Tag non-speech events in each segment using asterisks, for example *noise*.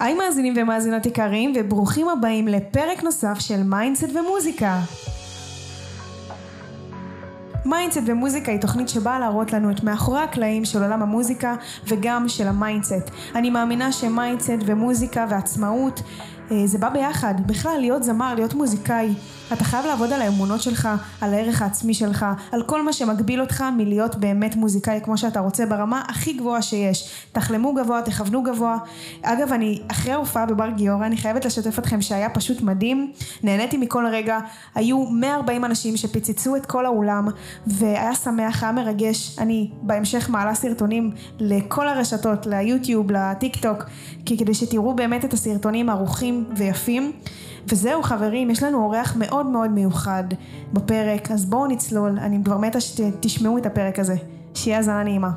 היי מאזינים ומאזינות יקרים, וברוכים הבאים לפרק נוסף של mindset ומוזיקה. mindset ומוזיקה היא תוכנית שבאה להראות לנו את מאחורי הקלעים של עולם המוזיקה וגם של ה mindset. אני מאמינה ש mindset ומוזיקה ועצמאות אה, זה בא ביחד. בכלל, להיות זמר, להיות מוזיקאי, אתה חייב לעבוד על האמונות שלך, על הערך העצמי שלך, על כל מה שמגביל אותך מלהיות באמת מוזיקאי כמו שאתה רוצה ברמה הכי גבוהה שיש. תחלמו גבוה, תכוונו גבוה. אגב, אני אחרי ההופעה בבר גיורא, אני חייבת לשתף אתכם שהיה פשוט מדהים. נהניתי מכל רגע. היו 140 אנשים שפיצצו את כל האולם, והיה שמח, היה מרגש. אני בהמשך מעלה סרטונים לכל הרשתות, ליוטיוב, לטיק טוק, כי כדי שתראו באמת את הסרטונים ערוכים ויפים. וזהו חברים, יש לנו אורח מאוד מאוד מיוחד בפרק, אז בואו נצלול, אני כבר מתה שתשמעו את הפרק הזה. שיהיה האזנה נעימה.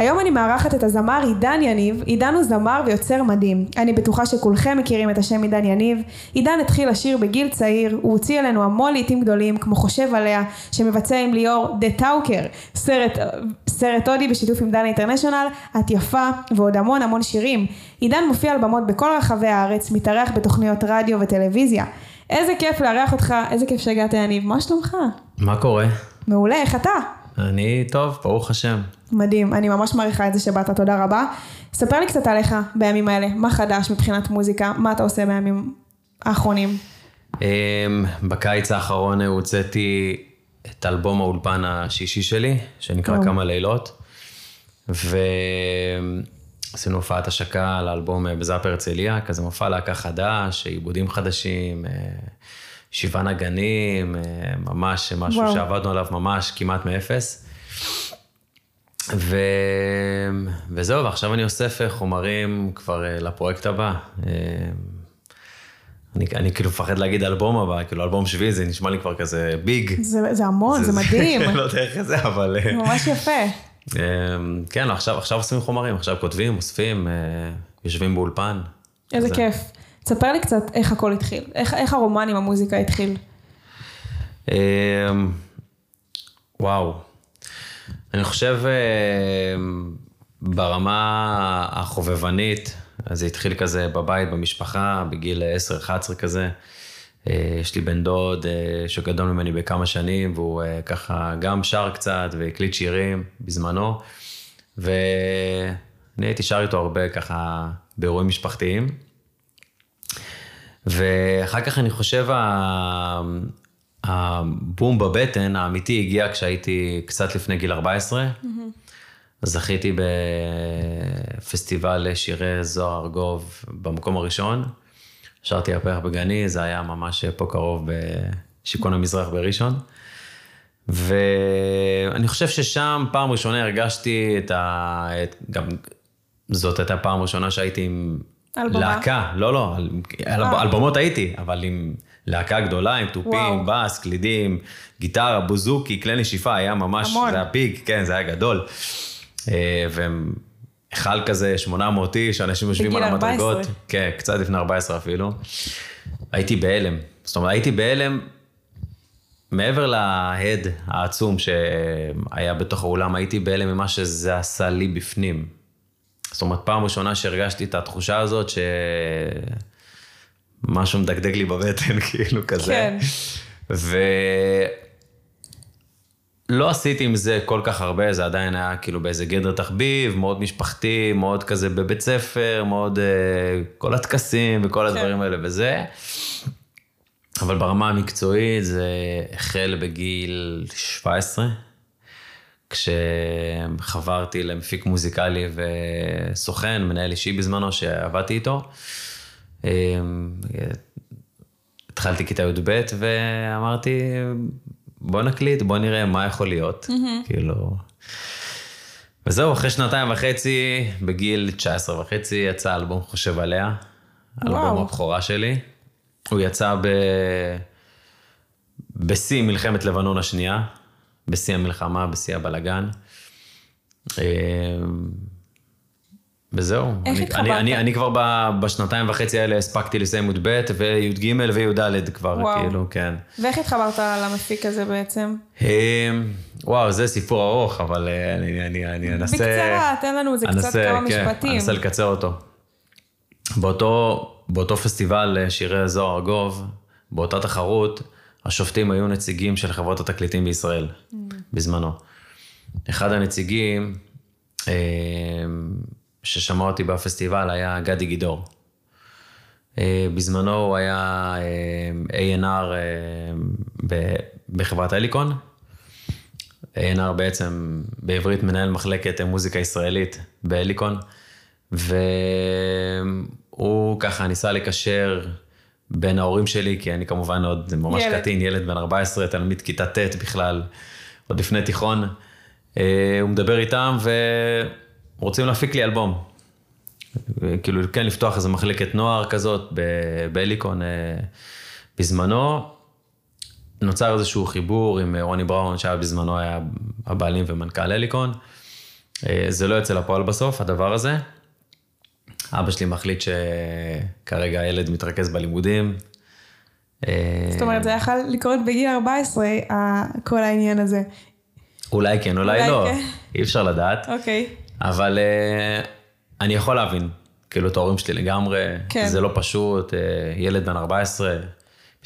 היום אני מארחת את הזמר עידן יניב. עידן הוא זמר ויוצר מדהים. אני בטוחה שכולכם מכירים את השם עידן יניב. עידן התחיל לשיר בגיל צעיר, הוא הוציא עלינו המון לעיתים גדולים, כמו חושב עליה, שמבצע עם ליאור דה טאוקר, סרט, סרט הודי בשיתוף עם דנה אינטרנשיונל, את יפה, ועוד המון המון שירים. עידן מופיע על במות בכל רחבי הארץ, מתארח בתוכניות רדיו וטלוויזיה. איזה כיף לארח אותך, איזה כיף שהגעת יניב, מה שלומך? מה קורה? מעולה, איך אתה? אני טוב, ברוך השם. מדהים, אני ממש מעריכה את זה שבאת, תודה רבה. ספר לי קצת עליך בימים האלה, מה חדש מבחינת מוזיקה, מה אתה עושה בימים האחרונים? אמ, בקיץ האחרון הוצאתי את אלבום האולפן השישי שלי, שנקרא טוב. כמה לילות, ועשינו הופעת השקה לאלבום בזאפ הרצליה, כזה מופע להקה חדש, עיבודים חדשים. אה, שבעה נגנים, אה, ממש משהו וואו. שעבדנו עליו ממש כמעט מאפס. ו... וזהו, ועכשיו אני אוסף חומרים כבר אה, לפרויקט הבא. אה, אני, אני כאילו מפחד להגיד אלבום הבא, כאילו אלבום שביעי זה נשמע לי כבר כזה ביג. זה, זה המון, זה, זה מדהים. *laughs* לא יודע איך זה, אבל... ממש יפה. כן, עכשיו, עכשיו עושים חומרים, עכשיו כותבים, אוספים, יושבים באולפן. איזה כזה. כיף. תספר לי קצת איך הכל התחיל, איך, איך הרומן עם המוזיקה התחיל. וואו, אני חושב אמ, ברמה החובבנית, אז זה התחיל כזה בבית, במשפחה, בגיל 10-11 כזה. אה, יש לי בן דוד אה, שגדול ממני בכמה שנים, והוא אה, ככה גם שר קצת והקליט שירים בזמנו. ואני הייתי שר איתו הרבה ככה באירועים משפחתיים. ואחר כך אני חושב, הבום בבטן האמיתי הגיע כשהייתי קצת לפני גיל 14. Mm-hmm. זכיתי בפסטיבל שירי זוהר ארגוב במקום הראשון. שרתי הפרח בגני, זה היה ממש פה קרוב בשיכון המזרח בראשון. ואני חושב ששם פעם ראשונה הרגשתי את ה... את... גם זאת הייתה פעם ראשונה שהייתי עם על במה? להקה, לא, לא, על, על, על במות הייתי, אבל עם להקה גדולה, עם תופים, בס, קלידים, גיטרה, בוזוקי, כלי נשיפה, היה ממש, המון. זה היה פיק, כן, זה היה גדול. אה, והיכל כזה, 800 איש, אנשים יושבים על המדרגות. כן, קצת לפני 14 אפילו. הייתי בהלם. זאת אומרת, הייתי בהלם, מעבר להד העצום שהיה בתוך האולם, הייתי בהלם ממה שזה עשה לי בפנים. זאת אומרת, פעם ראשונה שהרגשתי את התחושה הזאת, שמשהו מדגדג לי בבטן, *laughs* כאילו כזה. כן. ולא עשיתי עם זה כל כך הרבה, זה עדיין היה כאילו באיזה גדר תחביב, מאוד משפחתי, מאוד כזה בבית ספר, מאוד uh, כל הטקסים וכל כן. הדברים האלה וזה. אבל ברמה המקצועית זה החל בגיל 17. כשחברתי למפיק מוזיקלי וסוכן, מנהל אישי בזמנו, שעבדתי איתו. אמ, התחלתי כיתה י"ב ואמרתי, בוא נקליט, בוא נראה מה יכול להיות. Mm-hmm. כאילו... וזהו, אחרי שנתיים וחצי, בגיל 19 וחצי, יצא אלבום חושב עליה. אלבום הבכורה שלי. הוא יצא ב... בשיא מלחמת לבנון השנייה. בשיא המלחמה, בשיא הבלגן. וזהו. איך אני, התחברת? אני, אני, אני כבר ב, בשנתיים וחצי האלה הספקתי לסיים י"ב וי"ג וי"ד כבר, וואו. כאילו, כן. ואיך התחברת למפיק הזה בעצם? אמ, וואו, זה סיפור ארוך, אבל אה, אני, אני, אני אנסה... בקצרה, תן לנו איזה קצת כמה כן, משפטים. אנסה לקצר אותו. באותו, באותו פסטיבל אה, שירי זוהר ארגוב, באותה תחרות, השופטים היו נציגים של חברות התקליטים בישראל, Mm. בזמנו. אחד הנציגים אה, ששמע אותי בפסטיבל היה גדי גידור. אה, בזמנו הוא היה אה, A&R אה, בחברת אליקון. A&R בעצם בעברית מנהל מחלקת מוזיקה ישראלית באליקון. והוא ככה ניסה לקשר בין ההורים שלי, כי אני כמובן עוד ממש ילד. קטין, ילד בן 14, תלמיד כיתה ט' בכלל, עוד לפני תיכון. הוא מדבר איתם ורוצים להפיק לי אלבום. כאילו, כן, לפתוח איזה מחלקת נוער כזאת ב- באליקון אה, בזמנו. נוצר איזשהו חיבור עם אה, רוני בראון, שהיה בזמנו היה הבעלים ומנכ"ל אליקון. אה, זה לא יוצא לפועל בסוף, הדבר הזה. אבא שלי מחליט שכרגע הילד מתרכז בלימודים. זאת אומרת, זה יכול לקרות בגיל 14, ה- כל העניין הזה. אולי כן, אולי אולי לא, כן. אי אפשר לדעת. אוקיי. אבל uh, אני יכול להבין, כאילו, את ההורים שלי לגמרי. כן. זה לא פשוט, uh, ילד בן 14,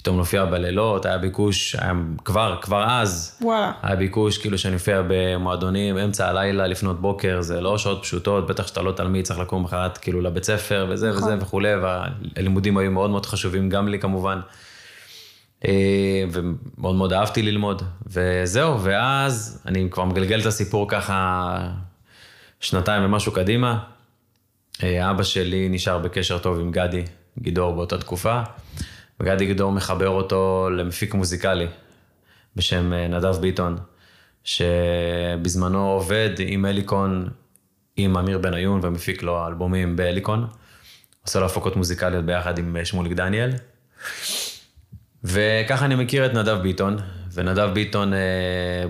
פתאום נופיע בלילות, היה ביקוש, היה כבר, כבר אז, וואלה. היה ביקוש כאילו שאני אופיע במועדונים, אמצע הלילה, לפנות בוקר, זה לא שעות פשוטות, בטח שאתה לא תלמיד, צריך לקום מחרת כאילו לבית ספר וזה נכון. וזה וכולי, והלימודים היו מאוד מאוד חשובים גם לי כמובן. אה, ומאוד מאוד אהבתי ללמוד, וזהו, ואז אני כבר מגלגל את הסיפור ככה שנתיים ומשהו קדימה. אה, אבא שלי נשאר בקשר טוב עם גדי גידור באותה תקופה, וגדי גידור מחבר אותו למפיק מוזיקלי בשם אה, נדב ביטון, שבזמנו עובד עם אליקון, עם אמיר בניון, ומפיק לו אלבומים באליקון. עושה לו הפקות מוזיקליות ביחד עם אה, שמוליק דניאל. וככה אני מכיר את נדב ביטון, ונדב ביטון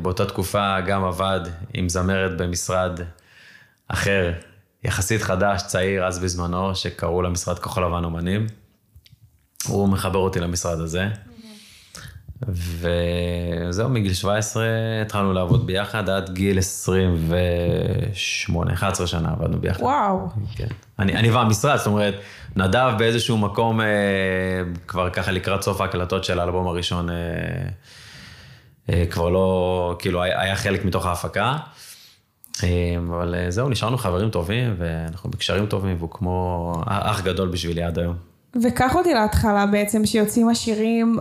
באותה תקופה גם עבד עם זמרת במשרד אחר, יחסית חדש, צעיר אז בזמנו, שקראו למשרד כחול לבן אומנים. הוא מחבר אותי למשרד הזה. וזהו, מגיל 17 התחלנו לעבוד ביחד, עד גיל 28, 11 שנה עבדנו ביחד. וואו. כן. אני, אני והמשרד, זאת אומרת, נדב באיזשהו מקום, אה, כבר ככה לקראת סוף ההקלטות של האלבום הראשון, אה, אה, כבר לא, כאילו, היה, חלק מתוך ההפקה. אה, אבל אה, זהו, נשארנו חברים טובים, ואנחנו בקשרים טובים, והוא כמו אח גדול בשבילי עד היום. וקח אותי להתחלה בעצם, שיוצאים השירים,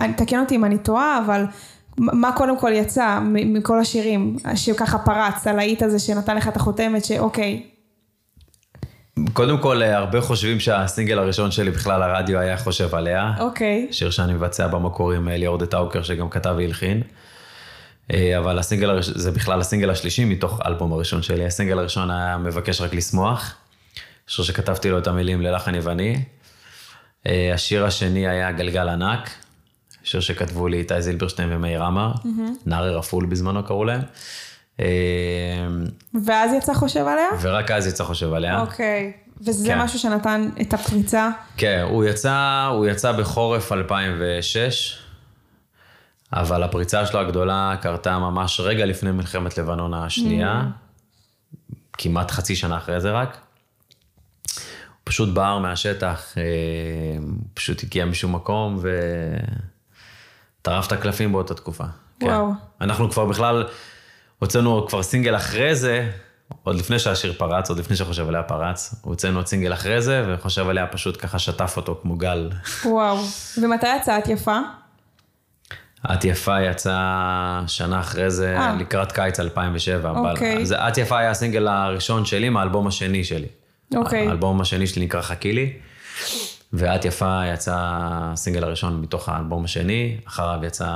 אמ, תקן אותי אם אני טועה, אבל מה קודם כל יצא מכל השירים, שככה פרץ, הלהיט הזה שנתן לך את החותמת, שאוקיי, קודם כל, אה, הרבה חושבים שהסינגל הראשון שלי בכלל הרדיו היה חושב עליה. אוקיי, שיר שאני מבצע במקור עם ליאור דה טאוקר, שגם כתב והלחין. אה, אבל הסינגל הראשון, זה בכלל הסינגל השלישי מתוך האלבום הראשון שלי. הסינגל הראשון היה מבקש רק לשמוח, שיר שכתבתי לו את המילים ללחן יווני. אה, השיר השני היה גלגל ענק, שיר שכתבו לי איתי זילברשטיין ומאיר עמר, נערי רפול בזמנו קראו להם. אה, ואז יצא חושב עליה? ורק אז יצא חושב עליה. אוקיי, וזה כן. משהו שנתן את הפריצה? כן, הוא יצא, הוא יצא בחורף 2006, אבל הפריצה שלו הגדולה קרתה ממש רגע לפני מלחמת לבנון השנייה, כמעט חצי שנה אחרי זה רק. הוא פשוט בער מהשטח, אה, פשוט הגיע משום מקום וטרף את הקלפים באותה תקופה. כן. וואו. אנחנו כבר בכלל, הוצאנו כבר סינגל אחרי זה, עוד לפני שהשיר פרץ, עוד לפני שחושב עליה פרץ, הוצאנו עוד סינגל אחרי זה, וחושב עליה פשוט ככה שטף אותו כמו גל. וואו. ומתי יצאה את יפה? את יפה יצאה שנה אחרי זה, אה. לקראת קיץ 2007. אבל- אוקיי. אז את יפה היה הסינגל הראשון שלי מהאלבום השני שלי. אוקיי. האלבום השני שלי נקרא חכי לי, ואת יפה יצא הסינגל הראשון מתוך האלבום השני, אחריו יצא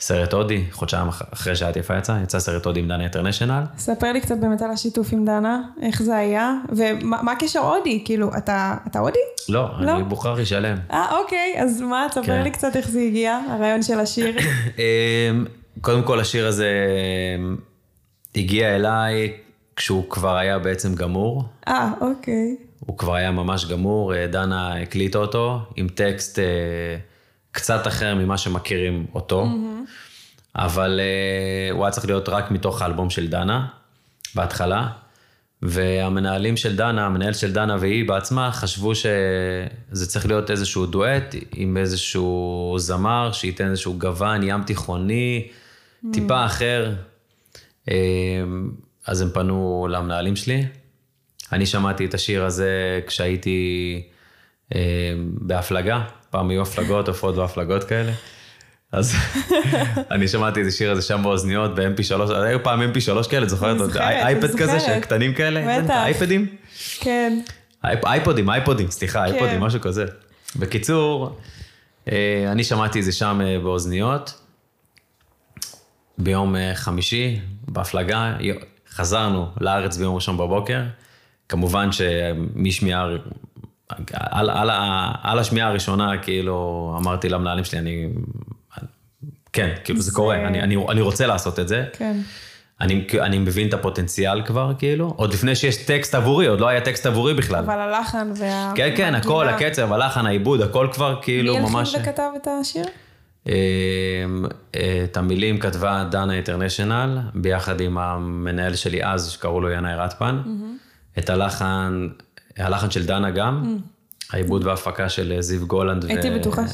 סרט הודי, חודשיים אח- אחרי שאת יפה יצא, יצא סרט הודי עם דנה אינטרנשיונל. ספר לי קצת באמת על השיתוף עם דנה, איך זה היה, ומה מה הקשר הודי? כאילו, אתה אתה הודי? לא, לא? אני בוכרי שלם. אה, אוקיי, אז מה, תספר כן. לי קצת איך זה הגיע, הרעיון של השיר. *coughs* אמ, קודם כל, השיר הזה אמ, הגיע אליי כשהוא כבר היה בעצם גמור. אה, אוקיי. הוא כבר היה ממש גמור, אה, דנה הקליטה אותו עם טקסט אה, קצת אחר ממה שמכירים אותו, mm-hmm. אבל אה, הוא היה צריך להיות רק מתוך האלבום של דנה, בהתחלה. והמנהלים של דנה, המנהל של דנה והיא בעצמה, חשבו שזה צריך להיות איזשהו דואט עם איזשהו זמר שייתן איזשהו גוון ים תיכוני, mm. טיפה אחר. אמ, אז הם פנו למנהלים שלי. אני שמעתי את השיר הזה כשהייתי בהפלגה, פעם היו הפלגות, הופעות והפלגות כאלה. אז *laughs* אני שמעתי את השיר הזה שם באוזניות ב-MP3, היו פעם MP3 כאלה, את זוכרת? iPad כזה, שקטנים כאלה? בטח. אייפדים? כן. אייפודים, אייפודים, סליחה, כן. אייפודים, משהו כזה. בקיצור, אה, אני שמעתי את זה שם אה, באוזניות, ביום אה, חמישי, בהפלגה, חזרנו לארץ ביום ראשון בבוקר. כמובן שמשמיעה, על, על, על השמיעה הראשונה, כאילו, אמרתי למנהלים שלי, אני כן, כאילו זה, זה קורה, אני, אני, אני רוצה לעשות את זה. כן. אני, אני מבין את הפוטנציאל כבר, כאילו, עוד לפני שיש טקסט עבורי, עוד לא היה טקסט עבורי בכלל. אבל הלחן וה... כן, כן, הכל, הקצב, הלחן, העיבוד, הכל כבר כאילו מי ממש... מי הלחין וכתב את השיר? אמ, את המילים כתבה דנה אינטרנשיונל, ביחד עם המנהל שלי אז, שקראו לו ינאי רטפן. את הלחן, הלחן של דנה גם. Mm. העיבוד וההפקה של אה, זיו גולנד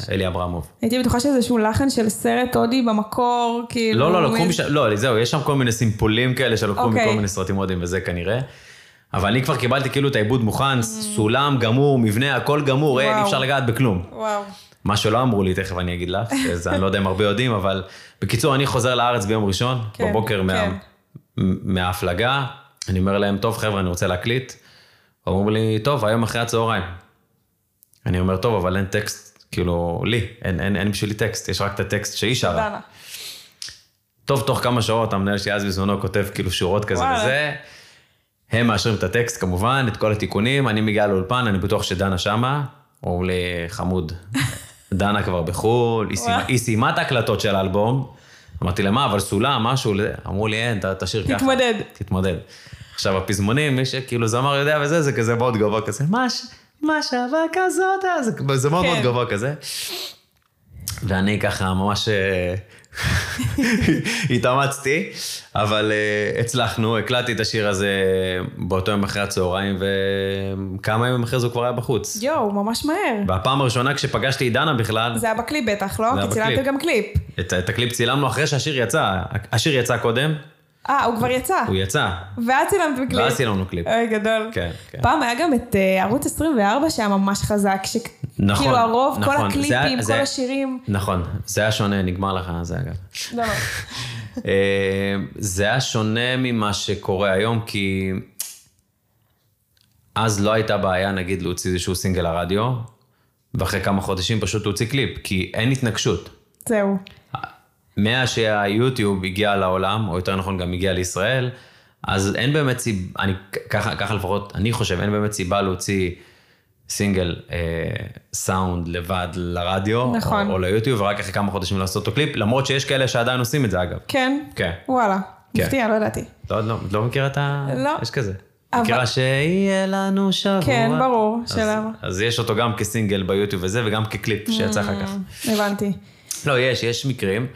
ואלי אברמוב. הייתי בטוחה שזה איזשהו לחן של סרט הודי במקור, כאילו... לא, לא, לקחו משם, לא, זהו, יש שם כל מיני סימפולים כאלה שלקחו okay. מכל אוקיי. מיני סרטים הודיים וזה כנראה. אבל אני כבר קיבלתי כאילו את העיבוד מוכן, mm. סולם גמור, מבנה, הכל גמור, אין, אי אפשר לגעת בכלום. וואו. מה שלא אמרו לי, תכף אני אגיד לך, זה אני לא יודע אם הרבה יודעים, אבל בקיצור, אני חוזר לארץ ביום ראשון, כן, בבוקר כן. מה, מההפלגה, אני אומר להם, טוב חבר'ה, אני רוצה להקליט. אומרים לי, טוב, היום אחרי הצהריים. אני אומר, טוב, אבל אין טקסט, כאילו, לי, אין, אין, אין בשבילי טקסט, יש רק את הטקסט שהיא שרה. טוב, תוך כמה שעות המנהל שלי אז בזמנו כותב כאילו שורות כזה וואלה. וזה. הם מאשרים את הטקסט כמובן, את כל התיקונים, אני מגיע לאולפן, אני בטוח שדנה שמה, אומרים לי, חמוד, *laughs* דנה כבר בחו"ל, היא סיימה את ההקלטות של האלבום. אמרתי להם, מה, אבל סולם, משהו, אמרו לי, אין, תשאיר ככה. תתמודד. תתמודד. עכשיו, הפזמונים, מי שכאילו זמר יודע וזה, זה כזה מאוד גבוה כזה, מה ש... מחשבה כזאת, זה, זה מאוד כן. מאוד גבוה כזה. ואני ככה ממש אה, *laughs* התאמצתי, אבל uh, הצלחנו, הקלטתי את השיר הזה באותו יום אחרי הצהריים, וכמה ימים אחרי זה הוא כבר היה בחוץ. יואו, ממש מהר. והפעם הראשונה כשפגשתי את דנה בכלל... זה היה בקליפ בטח, לא? כי צילמתם גם קליפ. את, את הקליפ צילמנו אחרי שהשיר יצא. השיר יצא קודם. אה, הוא כבר יצא. הוא יצא. ואז צילמת קליפ. ואז צילמנו קליפ. אוי, גדול. כן, כן. פעם היה גם את אה, ערוץ 24 שהיה ממש חזק, ש... נכון, כאילו הרוב, נכון. כל הקליפים, זה, כל זה, השירים. נכון, זה היה שונה, נגמר לך זה אגב. לא. אה, זה היה שונה ממה שקורה היום, כי אז לא הייתה בעיה, נגיד, להוציא איזשהו סינגל לרדיו, ואחרי כמה חודשים פשוט להוציא קליפ, כי אין התנגשות. זהו. מאז שהיוטיוב הגיע לעולם, או יותר נכון גם הגיע לישראל, אז אין באמת סיבה, אני, ככה, ככה לפחות, אני חושב, אין באמת סיבה להוציא סינגל אה, סאונד לבד לרדיו, נכון. או, או ליוטיוב, ורק אחרי כמה חודשים לעשות אותו קליפ, למרות שיש כאלה שעדיין עושים את זה אגב. כן? כן. וואלה, כן. מפתיע, לא ידעתי. לא, לא, לא מכירה את ה... לא. יש כזה. אבל... מכירה שיהיה לנו שבוע. כן, ברור, אז, שלמה. אז יש אותו גם כסינגל ביוטיוב וזה, וגם כקליפ שיצא אחר כך. אמ, הבנתי. לא, יש, יש מקרים.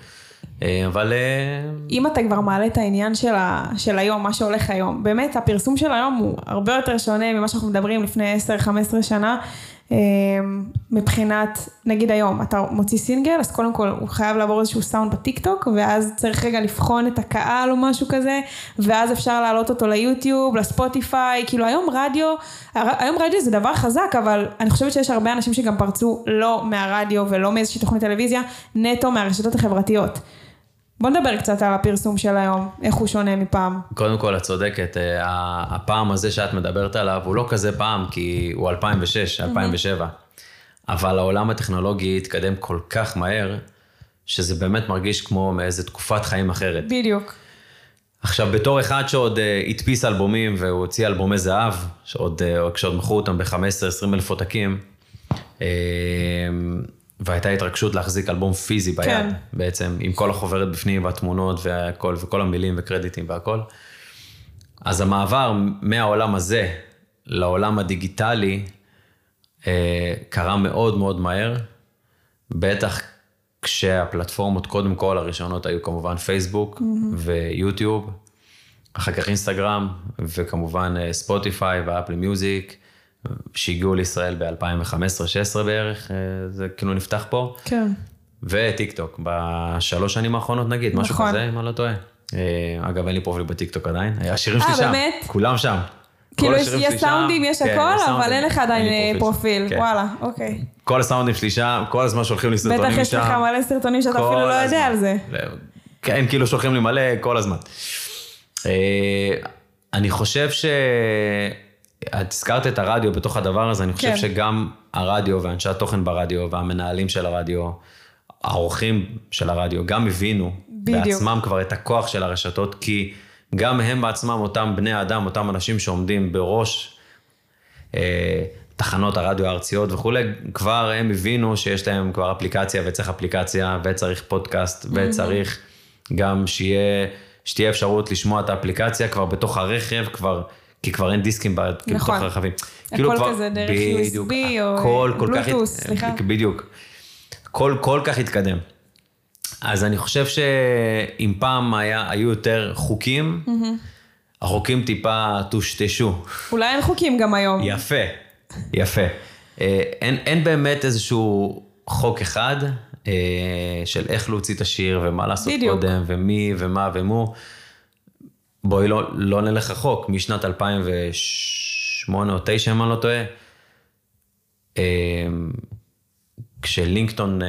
אה, אבל... אה, אם אתה כבר מעלה את העניין של, ה, של היום, מה שהולך היום, באמת הפרסום של היום הוא הרבה יותר שונה ממה שאנחנו מדברים לפני 10-15 שנה. אה, מבחינת, נגיד היום, אתה מוציא סינגל, אז קודם כל הוא חייב לעבור איזשהו סאונד בטיקטוק, ואז צריך רגע לבחון את הקהל או משהו כזה, ואז אפשר להעלות אותו ליוטיוב, לספוטיפיי, כאילו היום רדיו, היום רדיו זה דבר חזק, אבל אני חושבת שיש הרבה אנשים שגם פרצו לא מהרדיו ולא מאיזושהי תוכנית טלוויזיה, נטו מהרשתות החברתיות. בוא נדבר קצת על הפרסום של היום, איך הוא שונה מפעם. קודם כל, את צודקת, אה, הפעם הזה שאת מדברת עליו הוא לא כזה פעם, כי הוא 2006, 2007. אבל העולם הטכנולוגי התקדם כל כך מהר, שזה באמת מרגיש כמו מאיזה תקופת חיים אחרת. בדיוק. עכשיו, בתור אחד שעוד uh, הדפיס אלבומים והוא הוציא אלבומי זהב, שעוד, uh, כשעוד מכרו אותם ב-15-20 אלף עותקים, uh, והייתה התרגשות להחזיק אלבום פיזי ביד, כן. בעצם, עם כל החוברת בפנים והתמונות והכל, וכל המילים וקרדיטים והכל. אז המעבר מהעולם הזה לעולם הדיגיטלי אה, קרה מאוד מאוד מהר, בטח כשהפלטפורמות, קודם כל הראשונות היו כמובן פייסבוק אמ-המ. ויוטיוב, אחר כך אינסטגרם, וכמובן אה, ספוטיפיי ואפל מיוזיק, שהגיעו לישראל ב-2015-2016 בערך, אה, זה כאילו נפתח פה. כן. וטיק טוק, בשלוש שנים האחרונות נגיד, נכון. משהו כזה, אם אני לא טועה. אגב, אין לי פרופיל בטיק טוק עדיין, השירים שלי שם, באמת? כולם שם. כאילו יש, יש סאונדים, יש כן, הכל, יש אבל אין לך עדיין אה, פרופיל, כן. וואלה, אוקיי. כל הסאונדים שלי שם, כל הזמן שולחים לי סרטונים משם. בטח יש לך מלא סרטונים שאתה אפילו לא יודע על זה. כן, כאילו שולחים לי מלא כל הזמן. אה, אני חושב ש... את הזכרת את הרדיו בתוך הדבר הזה, אני חושב כן. שגם הרדיו ואנשי התוכן ברדיו והמנהלים של הרדיו, העורכים של הרדיו, גם הבינו בדיוק. בעצמם כבר את הכוח של הרשתות, כי... גם הם בעצמם, אותם בני אדם, אותם אנשים שעומדים בראש אה, תחנות הרדיו הארציות וכולי, כבר הם הבינו שיש להם כבר אפליקציה וצריך אפליקציה וצריך פודקאסט mm-hmm. וצריך גם שיהיה, שתהיה אפשרות לשמוע את האפליקציה כבר בתוך הרכב, כבר, כי כבר אין דיסקים נכון. בתוך הרכבים. הכל כאילו כבר, כזה דרך USB או בלוטוס, סליחה. בדיוק. כל, כל כך התקדם. אז אני חושב שאם פעם היה, היו יותר חוקים, mm-hmm. החוקים טיפה טושטשו. אולי אין חוקים גם היום. יפה, יפה. אה, אין, אין באמת איזשהו חוק אחד אה, של איך להוציא את השיר ומה לעשות בדיוק. קודם, ומי ומה ומו. בואי לא, לא נלך רחוק, משנת 2008 או 2009, אם אני לא טועה. אה, כשלינקטון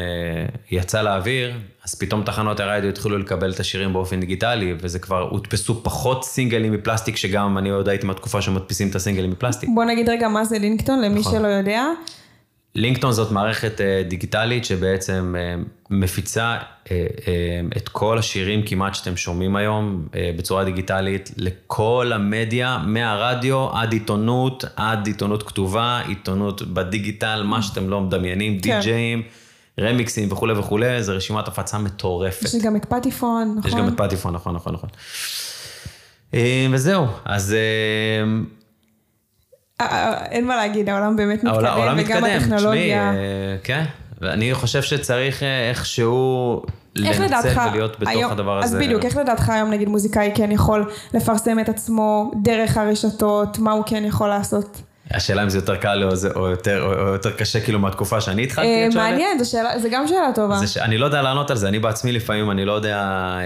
יצא לאוויר, אז פתאום תחנות הרדיו התחילו לקבל את השירים באופן דיגיטלי, וזה כבר הודפסו פחות סינגלים מפלסטיק, שגם אני עוד הייתי מהתקופה שמדפיסים את הסינגלים מפלסטיק. בוא נגיד רגע מה זה לינקטון, למי נכון. שלא יודע. לינקטון זאת מערכת uh, דיגיטלית שבעצם uh, מפיצה uh, את כל השירים כמעט שאתם שומעים היום בצורה דיגיטלית לכל המדיה, מהרדיו עד עיתונות, עד עיתונות כתובה, עיתונות בדיגיטל, מה שאתם לא מדמיינים, כן. די-ג'אים. רמיקסים וכולי וכולי, זה רשימת הפצה מטורפת. יש גם את פטיפון, נכון? יש גם את פטיפון, נכון, נכון, נכון. אה, וזהו, אז... אה, אה, אין מה להגיד, העולם באמת מתקדם, העולם וגם מתקדם. הטכנולוגיה. תשמעי, כן, ואני חושב שצריך איכשהו לנצל ולהיות בתוך היום, הדבר הזה. אז בדיוק, איך לדעתך היום נגיד מוזיקאי כן יכול לפרסם את עצמו דרך הרשתות, מה הוא כן יכול לעשות? השאלה אם זה יותר קל או, זה, או, יותר, או, או יותר קשה כאילו מהתקופה שאני התחלתי, את שואלת? מעניין, זו, שאלה, זו גם שאלה טובה. זה ש... אני לא יודע לענות על זה, אני בעצמי לפעמים, אני לא יודע אה,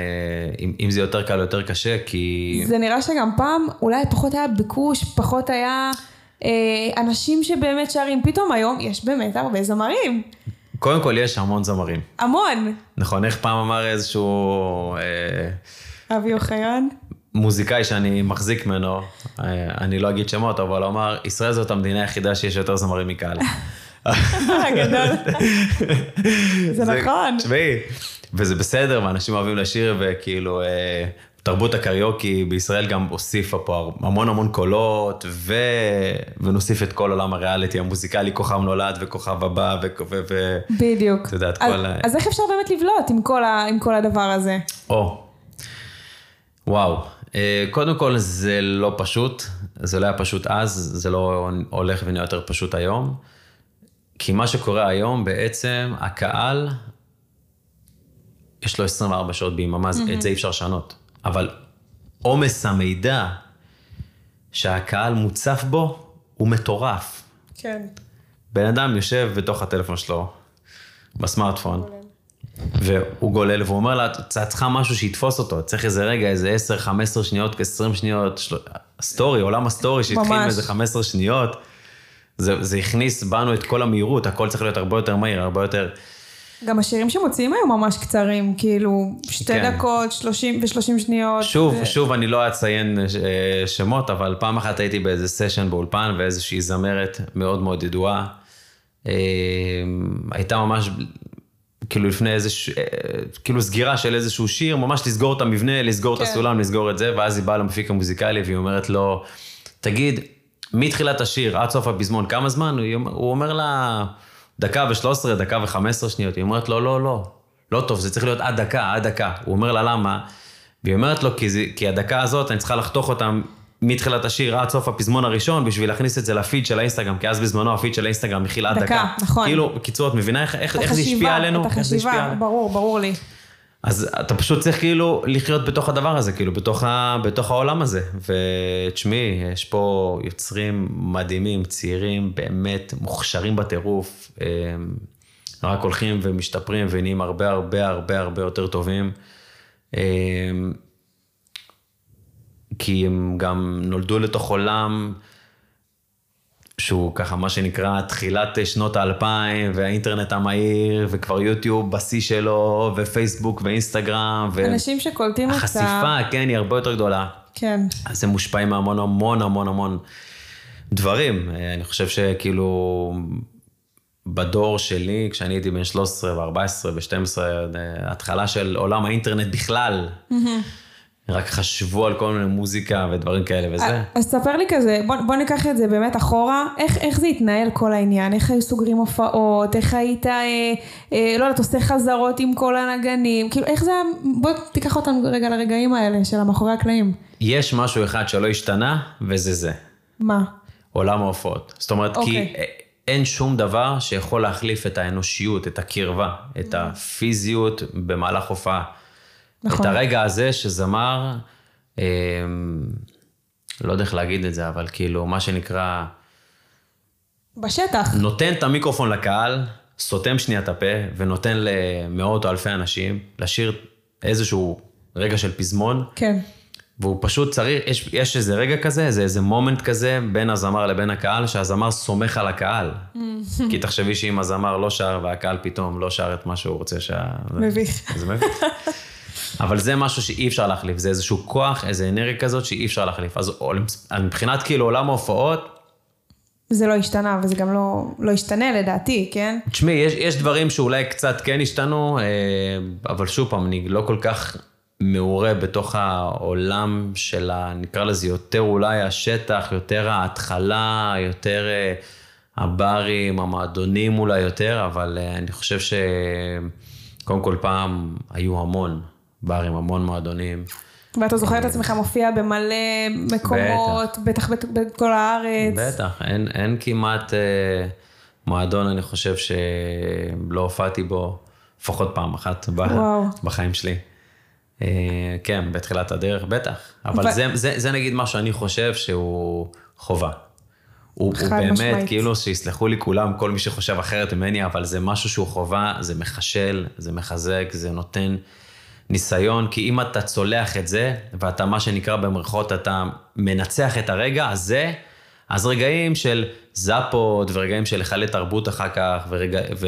אם, אם זה יותר קל או יותר קשה, כי... זה נראה שגם פעם אולי פחות היה ביקוש, פחות היה אה, אנשים שבאמת שרים, פתאום היום יש באמת הרבה זמרים. קודם כל יש המון זמרים. המון. נכון, איך פעם אמר איזשהו... אה, אבי אוחיון? מוזיקאי שאני מחזיק ממנו, אה, אני לא אגיד שמות, אבל הוא אמר, ישראל זאת המדינה היחידה שיש יותר זמרים מקהל. *laughs* גדול. *laughs* זה נכון. תשמעי, וזה בסדר, ואנשים אוהבים לשיר, וכאילו, אה, תרבות הקריוקי בישראל גם הוסיפה פה המון המון קולות, ו... ונוסיף את כל עולם הריאליטי המוזיקלי, כוכב נולד וכוכב הבא, ו... ו... בדיוק. את יודעת, כל... אז איך אפשר באמת לבלוט עם כל, ה... עם כל הדבר הזה? או, וואו. אה, קודם כל, זה לא פשוט, זה לא היה פשוט אז, זה לא הולך ונהיה יותר פשוט היום. כי מה שקורה היום, בעצם, הקהל, יש לו 24 שעות ביממה, mm-hmm. את זה אי אפשר לשנות. אבל עומס המידע שהקהל מוצף בו, הוא מטורף. כן. בן אדם יושב בתוך הטלפון שלו, בסמארטפון, והוא גולל, והוא אומר לה, צריכה משהו שיתפוס אותו, צריך איזה רגע, איזה 10, 15 שניות, 20 שניות, של... סטורי, עולם הסטורי שהתחיל מאיזה 15 שניות, זה, זה הכניס בנו את כל המהירות, הכל צריך להיות הרבה יותר מהיר, הרבה יותר... גם השירים שמוציאים היום ממש קצרים, כאילו, שתי כן. דקות, שלושים ושלושים שניות. שוב, ו... שוב, אני לא אציין אה, שמות, אבל פעם אחת הייתי באיזה סשן באולפן, ואיזושהי זמרת מאוד מאוד ידועה. אה, הייתה ממש כאילו לפני איזה, אה, כאילו סגירה של איזשהו שיר, ממש לסגור את המבנה, לסגור כן. את הסולם, לסגור את זה, ואז היא באה למפיק המוזיקלי והיא אומרת לו, תגיד, מתחילת השיר עד סוף הפזמון, כמה זמן? הוא אומר לה, דקה ושלוש עשרה, דקה וחמש עשרה שניות. היא אומרת לו, לא, לא, לא טוב, זה צריך להיות עד דקה, עד דקה. הוא אומר לה, למה? והיא אומרת לו, כי, זה, כי הדקה הזאת, אני צריכה לחתוך אותה מתחילת השיר עד סוף הפזמון הראשון, בשביל להכניס את זה לפיד של האינסטגרם, כי אז בזמנו הפיד של האינסטגרם מכיל עד דקה. דקה, נכון. כאילו, בקיצור, את מבינה איך, איך, איך זה השפיע עלינו? את החשיבה, ברור, ברור לי. אז אתה פשוט צריך כאילו לחיות בתוך הדבר הזה, כאילו, בתוך, ה, בתוך העולם הזה. ותשמעי, יש פה יוצרים מדהימים, צעירים, באמת מוכשרים בטירוף, רק הולכים ומשתפרים ונהיים הרבה הרבה הרבה הרבה יותר טובים. כי הם גם נולדו לתוך עולם שהוא ככה מה שנקרא תחילת שנות האלפיים והאינטרנט המהיר וכבר יוטיוב בשיא שלו ופייסבוק ואינסטגרם. ו... אנשים שקולטים אותה. החשיפה, כן, היא הרבה יותר גדולה. כן. אז הם מושפעים מהמון המון המון המון דברים. אני חושב שכאילו בדור שלי, כשאני הייתי בן 13 ו-14 ו-12, התחלה של עולם האינטרנט בכלל. Mm-hmm. רק חשבו על כל מיני מוזיקה ודברים כאלה וזה. אז תספר לי כזה, בוא, בוא ניקח את זה באמת אחורה, איך, איך זה התנהל כל העניין? איך היו סוגרים הופעות? איך היית, אה, אה, לא יודעת, עושה חזרות עם כל הנגנים? כאילו, איך זה היה, בוא תיקח אותנו רגע לרגעים האלה של המאחורי הקלעים. יש משהו אחד שלא השתנה, וזה זה. מה? עולם ההופעות. זאת אומרת, אוקיי. כי אין שום דבר שיכול להחליף את האנושיות, את הקרבה, את הפיזיות במהלך הופעה. נכון. את הרגע הזה שזמר, אה, לא יודע איך להגיד את זה, אבל כאילו, מה שנקרא... בשטח. נותן את המיקרופון לקהל, סותם שנייה את הפה, ונותן למאות או אלפי אנשים לשיר איזשהו רגע של פזמון. כן. והוא פשוט צריך, יש, יש איזה רגע כזה, איזה, איזה מומנט כזה בין הזמר לבין הקהל, שהזמר סומך על הקהל. כי תחשבי שאם הזמר לא שר והקהל פתאום לא שר את מה שהוא רוצה שה... מביך. זה מביך. *laughs* אבל זה משהו שאי אפשר להחליף, זה איזשהו כוח, איזו אנרגיה כזאת שאי אפשר להחליף. אז מבחינת כאילו עולם ההופעות... זה לא השתנה, וזה גם לא, לא ישתנה לדעתי, כן? תשמעי, יש, יש דברים שאולי קצת כן השתנו, אה, אבל שוב פעם, אני לא כל כך מעורה בתוך העולם של ה... נקרא לזה יותר אולי השטח, יותר ההתחלה, יותר אה, הברים, המועדונים אולי יותר, אבל אה, אני חושב שקודם כל פעם היו המון. ברים, המון מועדונים. ואתה זוכר את עצמך מופיע במלא מקומות, בטח, בטח בכל הארץ. בטח, אין, אין כמעט אה, מועדון, אני חושב שלא הופעתי בו לפחות פעם אחת וואו. בחיים שלי. אה, כן, בתחילת הדרך, בטח. אבל ו... זה, זה, זה נגיד מה שאני חושב שהוא חובה. הוא, הוא באמת, משמעית. כאילו, שיסלחו לי כולם, כל מי שחושב אחרת ממני, אבל זה משהו שהוא חובה, זה מחשל, זה מחזק, זה נותן ניסיון, כי אם אתה צולח את זה, ואתה, מה שנקרא במרכאות, אתה מנצח את הרגע הזה, אז רגעים של זאפות, ורגעים של היכלי תרבות אחר כך, ורגע... ו...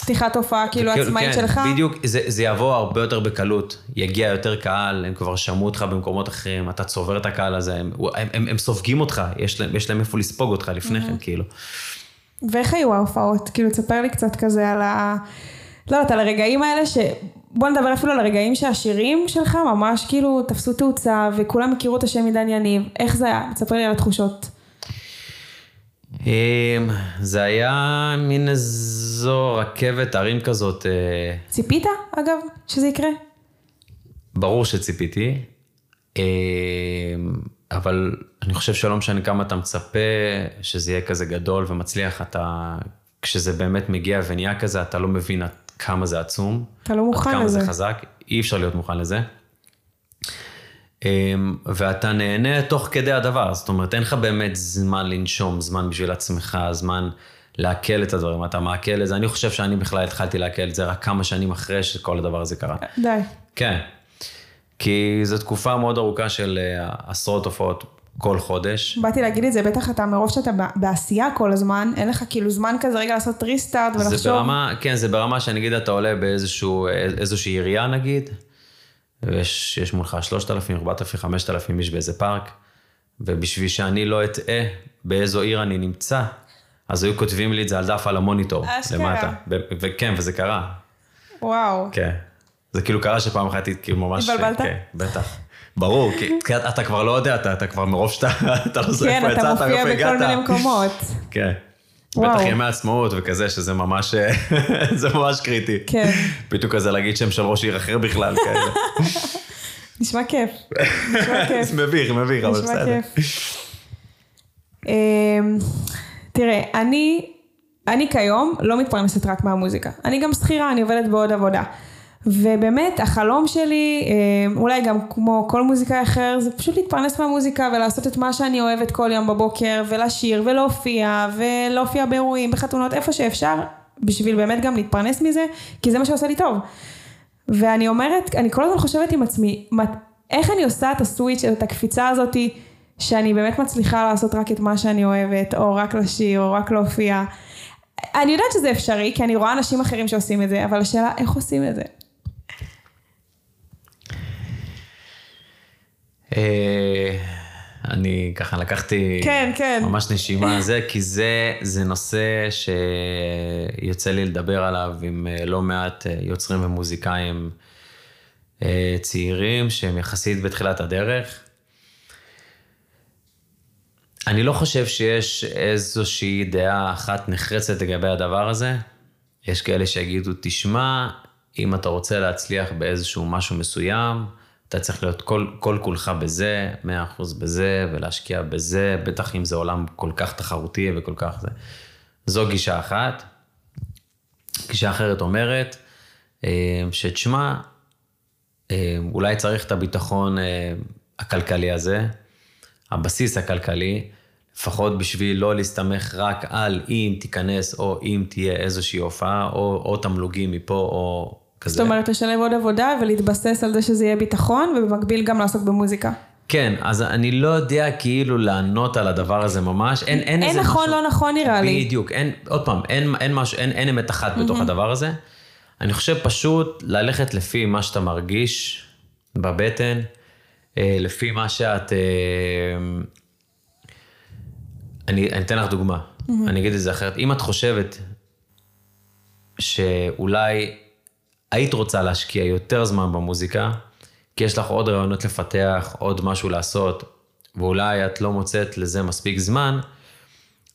פתיחת הופעה כאילו עצמאית כן, שלך? בדיוק, זה, זה יבוא הרבה יותר בקלות. יגיע יותר קהל, הם כבר שמעו אותך במקומות אחרים, אתה צובר את הקהל הזה, הם, הם, הם, הם סופגים אותך, יש להם, יש להם איפה לספוג אותך לפני כן, כאילו. ואיך היו ההופעות? כאילו, תספר לי קצת כזה על ה... לא יודעת, על הרגעים האלה ש... בוא נדבר אפילו על הרגעים שהשירים שלך ממש כאילו תפסו תאוצה וכולם הכירו את השם עידן יניב. איך זה היה? תספר לי על התחושות. אמ, זה היה מין איזו רכבת הרים כזאת. אה, ציפית, אגב, שזה יקרה? ברור שציפיתי, אמ, אבל אני חושב שלא משנה כמה אתה מצפה שזה יהיה כזה גדול ומצליח, אתה, כשזה באמת מגיע ונהיה כזה, אתה לא מבין כמה זה עצום. אתה לא מוכן לזה. כמה זה חזק, אי אפשר להיות מוכן לזה. אמ, ואתה נהנה תוך כדי הדבר, זאת אומרת, אין לך באמת זמן לנשום, זמן בשביל עצמך, זמן לעכל את הדברים, אתה מעכל את זה. אני חושב שאני בכלל התחלתי לעכל את זה רק כמה שנים אחרי שכל הדבר הזה קרה. די. כן. כי זו תקופה מאוד ארוכה של אה, עשרות הופעות כל חודש. באתי להגיד את זה, בטח אתה מרוב שאתה בעשייה כל הזמן, אין לך כאילו זמן כזה רגע לעשות ריסטארט ולחשוב. זה ברמה, כן, זה ברמה שנגיד אתה עולה באיזושהי עירייה נגיד, ויש מולך 3,000, 4,000, 5,000 איש באיזה פארק, ובשביל שאני לא אטעה באיזו עיר אני נמצא, אז היו כותבים לי את זה על דף על המוניטור, למטה. וכן, וזה קרה. וואו. כן. זה כאילו קרה שפעם אחת, כאילו ממש... התבלבלת? כן, בטח. ברור, כי אתה כבר לא יודע, אתה, כבר מרוב שאתה אתה לא זוכר איפה יצאת, איפה הגעת. כן, אתה מופיע בכל מיני מקומות. כן. בטח ימי עצמאות וכזה, שזה ממש, *laughs* זה ממש קריטי. כן. פתאום כזה להגיד שם של ראש עיר אחר בכלל, *laughs* כאלה. נשמע כיף. נשמע *laughs* כיף. מביך, מביך, אבל בסדר. אמ, תראה, אני, אני כיום לא מתפרנסת רק מהמוזיקה. אני גם שכירה, אני עובדת בעוד עבודה. ובאמת, החלום שלי, אמ, אולי גם כמו כל מוזיקאי אחר, זה פשוט להתפרנס מהמוזיקה ולעשות את מה שאני אוהבת כל יום בבוקר, ולשיר, ולהופיע, ולהופיע באירועים, בחתונות, איפה שאפשר, בשביל באמת גם להתפרנס מזה, כי זה מה שעושה לי טוב. ואני אומרת, אני כל הזמן חושבת עם עצמי, איך אני עושה את הסוויץ', את הקפיצה הזאתי, שאני באמת מצליחה לעשות רק את מה שאני אוהבת, או רק לשיר, או רק להופיע. אני יודעת שזה אפשרי, כי אני רואה אנשים אחרים שעושים את זה, אבל השאלה, איך עושים את זה? אני ככה לקחתי כן, כן. ממש נשימה על זה, כי זה, זה נושא שיוצא לי לדבר עליו עם אה, לא מעט אה, יוצרים ומוזיקאים צעירים שהם יחסית בתחילת הדרך. אני לא חושב שיש איזושהי דעה אחת נחרצת לגבי הדבר הזה. יש כאלה שיגידו, תשמע, אם אתה רוצה להצליח באיזשהו משהו מסוים, אתה צריך להיות כל, כל כולך בזה, מאה אחוז בזה, ולהשקיע בזה, בטח אם זה עולם כל כך תחרותי וכל כך זה. זו גישה אחת. גישה אחרת אומרת, אה, שתשמע, אה, אולי צריך את הביטחון אה, הכלכלי הזה, הבסיס הכלכלי, לפחות בשביל לא להסתמך רק על אם תיכנס או אם תהיה איזושהי הופעה, או, או תמלוגים מפה או כזה. זאת אומרת, לשלב עוד עבודה ולהתבסס על זה שזה יהיה ביטחון, ובמקביל גם לעסוק במוזיקה. כן, אז אני לא יודע כאילו לענות על הדבר הזה ממש, אין, אין, אין איזה נכון, משהו... לא נכון נראה לי. בדיוק, אין, עוד פעם, אין, אין משהו, אין, אין אמת אחת בתוך הדבר הזה. אני חושב פשוט ללכת לפי מה שאתה מרגיש בבטן, אה, לפי מה שאת... אה, אני, אני אתן לך דוגמה, mm-hmm. אני אגיד את זה אחרת. אם את חושבת שאולי היית רוצה להשקיע יותר זמן במוזיקה, כי יש לך עוד רעיונות לפתח, עוד משהו לעשות, ואולי את לא מוצאת לזה מספיק זמן,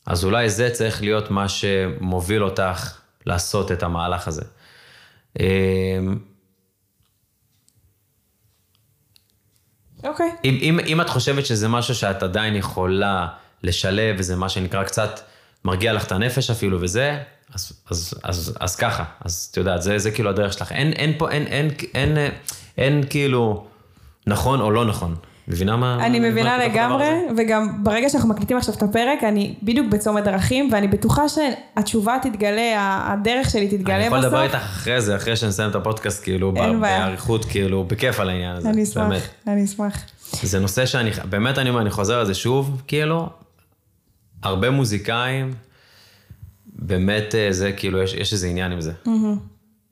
אז אולי זה צריך להיות מה שמוביל אותך לעשות את המהלך הזה. אמ, אוקיי. Okay. אם, אם, אם את חושבת שזה משהו שאת עדיין יכולה לשלב, וזה מה שנקרא קצת מרגיע לך את הנפש אפילו וזה, אז, אז, אז, אז ככה, אז את יודעת, זה, זה כאילו הדרך שלך. אין, אין פה, אין, אין, אין, אין, אין כאילו נכון או לא נכון. מבינה מה... אני מבינה לגמרי, וגם ברגע שאנחנו מקליטים עכשיו את הפרק, אני בדיוק בצומת דרכים, ואני בטוחה שהתשובה תתגלה, הדרך שלי תתגלה בסוף. אני יכול לדבר איתך אחרי זה, אחרי שנסיים את הפודקאסט, כאילו, באריכות, כאילו, בכיף על העניין הזה. אני אשמח, אני אשמח. זה נושא שאני, באמת אני אומר, אני חוזר על זה שוב, כאילו, הרבה מוזיקאים, באמת אה, זה כאילו, יש, יש איזה עניין עם זה. Mm-hmm.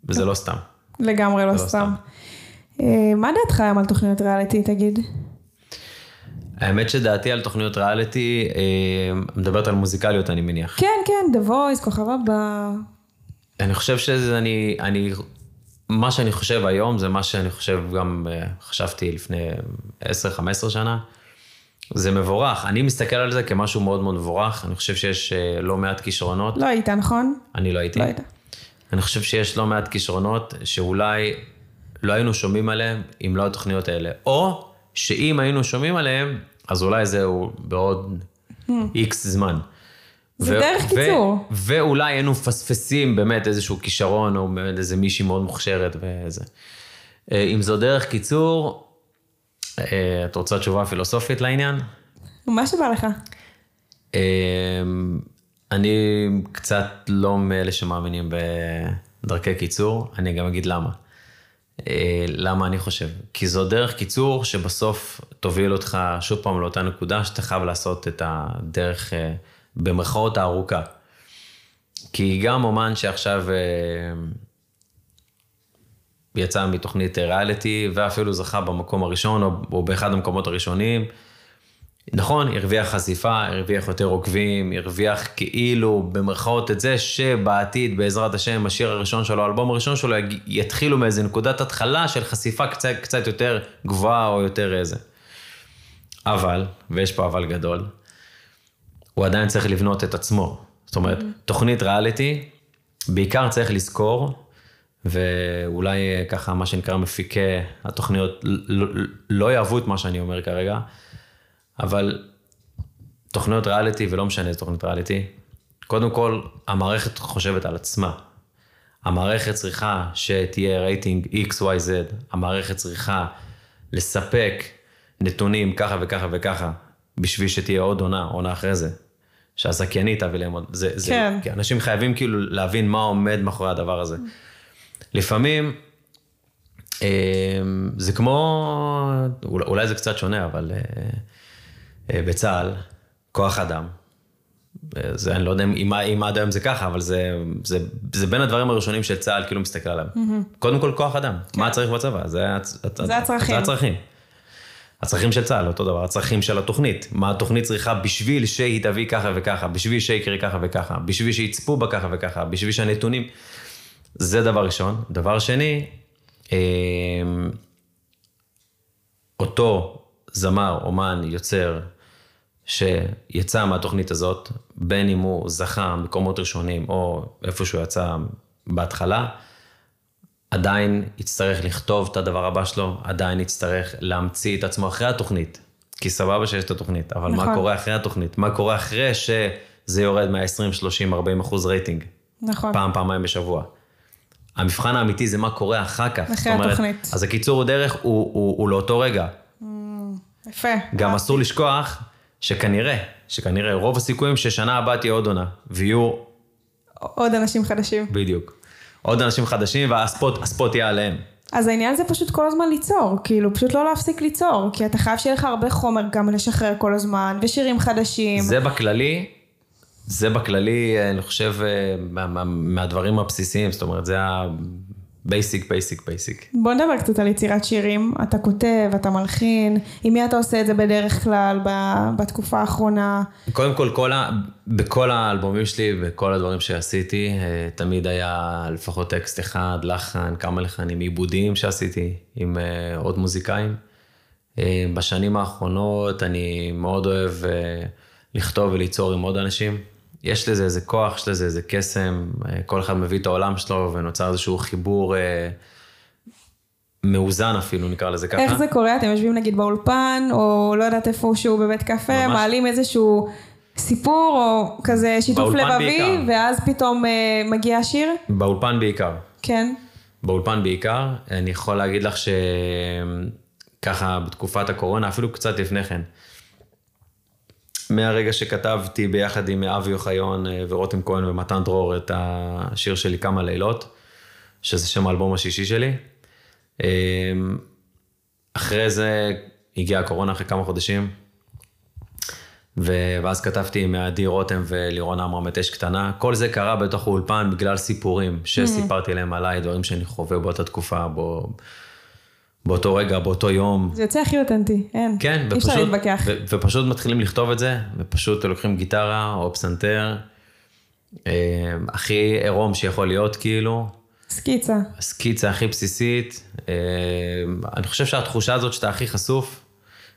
וזה לא סתם. לגמרי לא, לא סתם. סתם. אה, מה דעתך היום על תוכניות ריאליטי, תגיד? האמת שדעתי על תוכניות ריאליטי, אה, מדברת על מוזיקליות, אני מניח. כן, כן, The Voice, כוכב הבא. אני חושב שזה, אני, אני, מה שאני חושב היום, זה מה שאני חושב גם, חשבתי לפני 10-15 שנה. זה מבורך. אני מסתכל על זה כמשהו מאוד מאוד מבורך. אני חושב שיש אה, לא מעט כישרונות. לא היית, נכון? אני לא הייתי. לא היית. אני חושב שיש לא מעט כישרונות שאולי לא היינו שומעים עליהם אם לא התוכניות האלה. או שאם היינו שומעים עליהם, אז אולי זהו בעוד איקס hmm. זמן. זה ו- דרך קיצור. ואולי היינו מפספסים באמת איזשהו כישרון, או באמת איזה מישהי מאוד מוכשרת וזה. אה, אם זו דרך קיצור, את רוצה תשובה פילוסופית לעניין? מה שבא לך. אה, אני קצת לא מאלה שמאמינים בדרכי קיצור, אני גם אגיד למה. אה, למה אני חושב? כי זו דרך קיצור שבסוף תוביל אותך שוב פעם לאותה נקודה שאתה חייב לעשות את הדרך במרכאות הארוכה. כי גם אומן שעכשיו יצא מתוכנית ריאליטי, ואפילו זכה במקום הראשון, או, או באחד המקומות הראשונים. נכון, הרוויח חשיפה, הרוויח יותר עוקבים, הרוויח כאילו במרכאות את זה שבעתיד, בעזרת השם, השיר הראשון שלו, האלבום הראשון שלו, יתחילו מאיזה נקודת התחלה של חשיפה קצת, קצת יותר גבוהה או יותר איזה. אבל, ויש פה אבל גדול, הוא עדיין צריך לבנות את עצמו. זאת אומרת, mm-hmm. תוכנית ריאליטי, בעיקר צריך לזכור ואולי ככה, מה שנקרא מפיקי התוכניות לא, לא יאהבו את מה שאני אומר כרגע, אבל תוכניות ריאליטי, ולא משנה איזה תוכנית ריאליטי, קודם כל, המערכת חושבת על עצמה. המערכת צריכה שתהיה רייטינג XYZ, המערכת צריכה לספק נתונים ככה וככה וככה, בשביל שתהיה עוד עונה, עונה אחרי זה. שהזכיינית תביא להם עוד, זה, זה, כן. כי אנשים חייבים כאילו להבין מה עומד מאחורי הדבר הזה. לפעמים, אמ, זה כמו, אולי זה קצת שונה, אבל אה, אה, בצה"ל, כוח אדם, זה, אני לא יודע אם, אם עד היום זה ככה, אבל זה, זה, זה בין הדברים הראשונים שצה"ל כאילו מסתכל עליהם. Mm-hmm. קודם כל כוח אדם, כן. מה צריך בצבא? זה, זה הצרכים. זה הצרכים. הצרכים של צה"ל, אותו דבר, הצרכים של התוכנית. מה התוכנית צריכה בשביל שהיא תביא ככה וככה, בשביל שיקרה ככה וככה, בשביל שיצפו בה ככה וככה, בשביל שהנתונים... זה דבר ראשון. דבר שני, אמ, אותו זמר, אומן, יוצר, שיצא מהתוכנית הזאת, בין אם הוא זכה מקומות ראשונים או איפה שהוא יצא בהתחלה, עדיין יצטרך לכתוב את הדבר הבא שלו, עדיין יצטרך להמציא את עצמו אחרי התוכנית. כי סבבה שיש את התוכנית, אבל נכון. מה קורה אחרי התוכנית? מה קורה אחרי שזה יורד מה-20, 30, 40 אחוז רייטינג? נכון. פעם, פעמיים בשבוע. המבחן האמיתי זה מה קורה אחר כך. אחרי אומרת, התוכנית. אז הקיצור דרך הוא, הוא, הוא לאותו רגע. Mm, יפה. גם אסור לשכוח שכנראה, שכנראה רוב הסיכויים ששנה הבאה תהיה עוד עונה, ויהיו... עוד אנשים חדשים. בדיוק. עוד אנשים חדשים, והספוט יהיה עליהם. אז העניין זה פשוט כל הזמן ליצור, כאילו פשוט לא להפסיק ליצור, כי אתה חייב שיהיה לך הרבה חומר גם לשחרר כל הזמן, ושירים חדשים. זה בכללי, זה בכללי, אני חושב, אה, מה, מה, מהדברים הבסיסיים, זאת אומרת, זה basic, basic, basic. בוא נדבר קצת על יצירת שירים. אתה כותב, אתה מלחין, עם מי אתה עושה את זה בדרך כלל בתקופה האחרונה? קודם כל, כל ה... בכל האלבומים שלי, בכל הדברים שעשיתי, אה, תמיד היה לפחות טקסט אחד, לחן, כמה לחנים, עיבודים שעשיתי עם אה, עוד מוזיקאים. בשנים האחרונות אני מאוד אוהב לכתוב וליצור עם עוד אנשים. יש לזה איזה כוח, יש לזה איזה קסם, אה, כל אחד מביא את העולם שלו ונוצר איזשהו חיבור אה, מאוזן אפילו, נקרא לזה ככה. איך זה קורה? אתם יושבים נגיד באולפן, או לא יודעת איפה שהוא בבית קפה, ממש... מעלים איזשהו סיפור, או כזה שיתוף לבבי, ואז פתאום אה, מגיע השיר? באולפן בעיקר. כן. באולפן בעיקר. אני יכול להגיד לך שככה בתקופת הקורונה, אפילו קצת לפני כן, מהרגע שכתבתי ביחד עם אבי אוחיון אה, ורותם כהן ומתן דרור את השיר שלי כמה לילות, שזה שם האלבום השישי שלי. אה, אחרי זה הגיעה הקורונה אחרי כמה חודשים, ואז כתבתי עם עדי רותם ולירון עמרם את אש קטנה. כל זה קרה בתוך האולפן בגלל סיפורים שסיפרתי להם עליי, דברים שאני חווה באותה תקופה, בו... באותו רגע, באותו יום. זה יוצא הכי אותנטי, אין. כן, ופשוט, אי אפשר להתווכח. ופשוט מתחילים לכתוב את זה, ופשוט לוקחים גיטרה או פסנתר, אה, הכי עירום שיכול להיות כאילו. סקיצה. הסקיצה הכי בסיסית. אה, אני חושב שהתחושה הזאת שאתה הכי חשוף,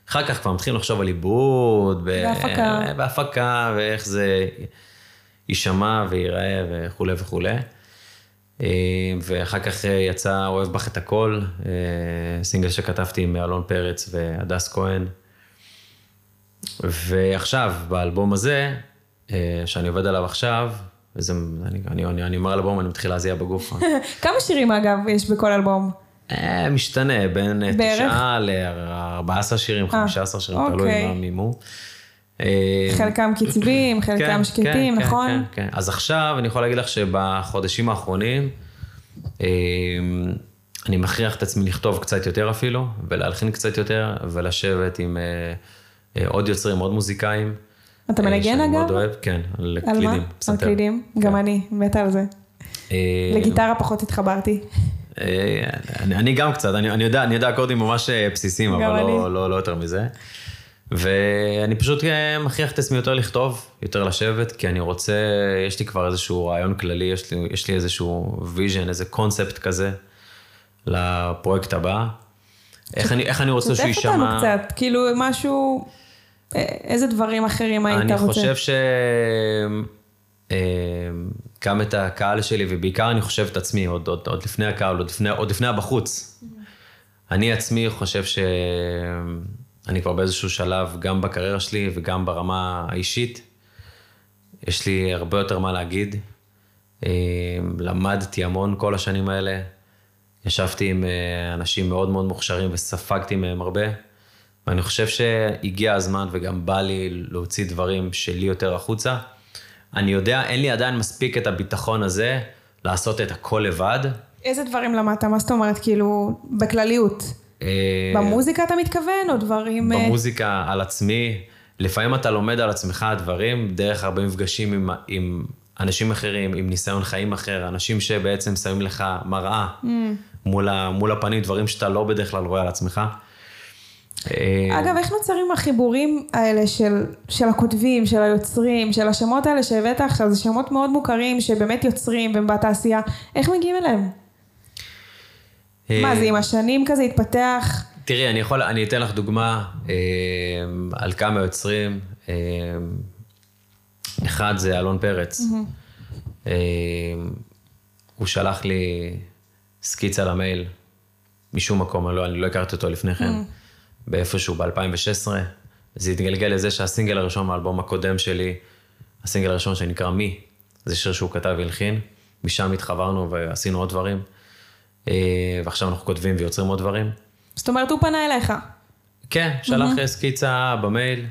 אחר כך כבר מתחילים לחשוב על עיבוד. בהפקה. בהפקה, ואיך זה יישמע וייראה וכולי וכולי. אה, ואחר כך אה, יצא אוהב בך את הכל, אה, סינגל שכתבתי עם אלון פרץ והדס כהן. ועכשיו, באלבום הזה, שאני עובד עליו עכשיו, וזה, אני, אני, אני, אני אומר אלבום, אני מתחיל להזיע בגוף. *laughs* כמה שירים אגב יש בכל אלבום? משתנה, בין תשעה ל-14 שירים, 15 שירים, תלוי אוקיי. מה מימו. אה, חלקם קצביים, כן, חלקם כן, שקטים, כן, נכון? כן, כן. אז עכשיו אני יכול להגיד לך שבחודשים האחרונים, אה, אני מכריח את עצמי לכתוב קצת יותר אפילו, ולהלחין קצת יותר, ולשבת עם אה, עוד יוצרים, עוד מוזיקאים. אתה מנגן אגב? מאוד אוהב, כן, על קלידים. על מה? על קלידים? גם אני, מתה על זה. לגיטרה פחות התחברתי. אני גם קצת, אני יודע אקורדים ממש בסיסיים, אבל לא, לא, לא יותר מזה. ואני פשוט אה, מכריח את עצמי יותר לכתוב, יותר לשבת, כי אני רוצה, יש לי כבר איזשהו רעיון כללי, יש לי, יש לי איזשהו vision, איזה קונספט כזה לפרויקט הבא. איך אני, איך אני רוצה שהוא יישמע... שתף אותנו קצת, כאילו משהו, אה, איזה דברים אחרים היית רוצה? אני חושב ש... אה, גם את הקהל שלי, ובעיקר אני חושב את עצמי, עוד, עוד, עוד לפני הקהל, עוד לפני, עוד לפני הבחוץ. אמ-המ. אני עצמי חושב שאני כבר באיזשהו שלב, גם בקריירה שלי וגם ברמה האישית, יש לי הרבה יותר מה להגיד. אה, למדתי המון כל השנים האלה. ישבתי עם אה, אנשים מאוד מאוד מוכשרים וספגתי מהם הרבה. ואני חושב שהגיע הזמן וגם בא לי להוציא דברים שלי יותר החוצה. אני יודע, אין לי עדיין מספיק את הביטחון הזה לעשות את הכל לבד. איזה דברים למדת? מה זאת אומרת? כאילו, בכלליות. אה, במוזיקה אתה מתכוון, או דברים... אה? במוזיקה, על עצמי. לפעמים אתה לומד על עצמך דברים דרך הרבה מפגשים עם, עם אנשים אחרים, עם ניסיון חיים אחר, אנשים שבעצם שמים לך מראה mm. מול, ה, מול הפנים, דברים שאתה לא בדרך כלל רואה על עצמך. אה, אגב, איך נוצרים החיבורים האלה של, של הכותבים, של היוצרים, של השמות האלה שהבאת עכשיו, זה שמות מאוד מוכרים שבאמת יוצרים והם בתעשייה, איך מגיעים אליהם? אה, מה, זה עם השנים כזה התפתח? תראי, אני יכול, אני אתן לך דוגמה אה, על כמה יוצרים. אה, אחד זה אלון פרץ. הוא שלח לי סקיצה למייל, משום מקום, אני לא, אני לא הכרתי אותו לפני כן. באיפשהו ב-2016. זה התגלגל לזה שהסינגל הראשון מהאלבום הקודם שלי, הסינגל הראשון שנקרא מי, זה שיר שהוא כתב והלחין, משם התחברנו ועשינו עוד דברים, ועכשיו אנחנו כותבים ויוצרים עוד דברים. זאת אומרת, הוא פנה אליך. כן, שלח mm-hmm. סקיצה במייל,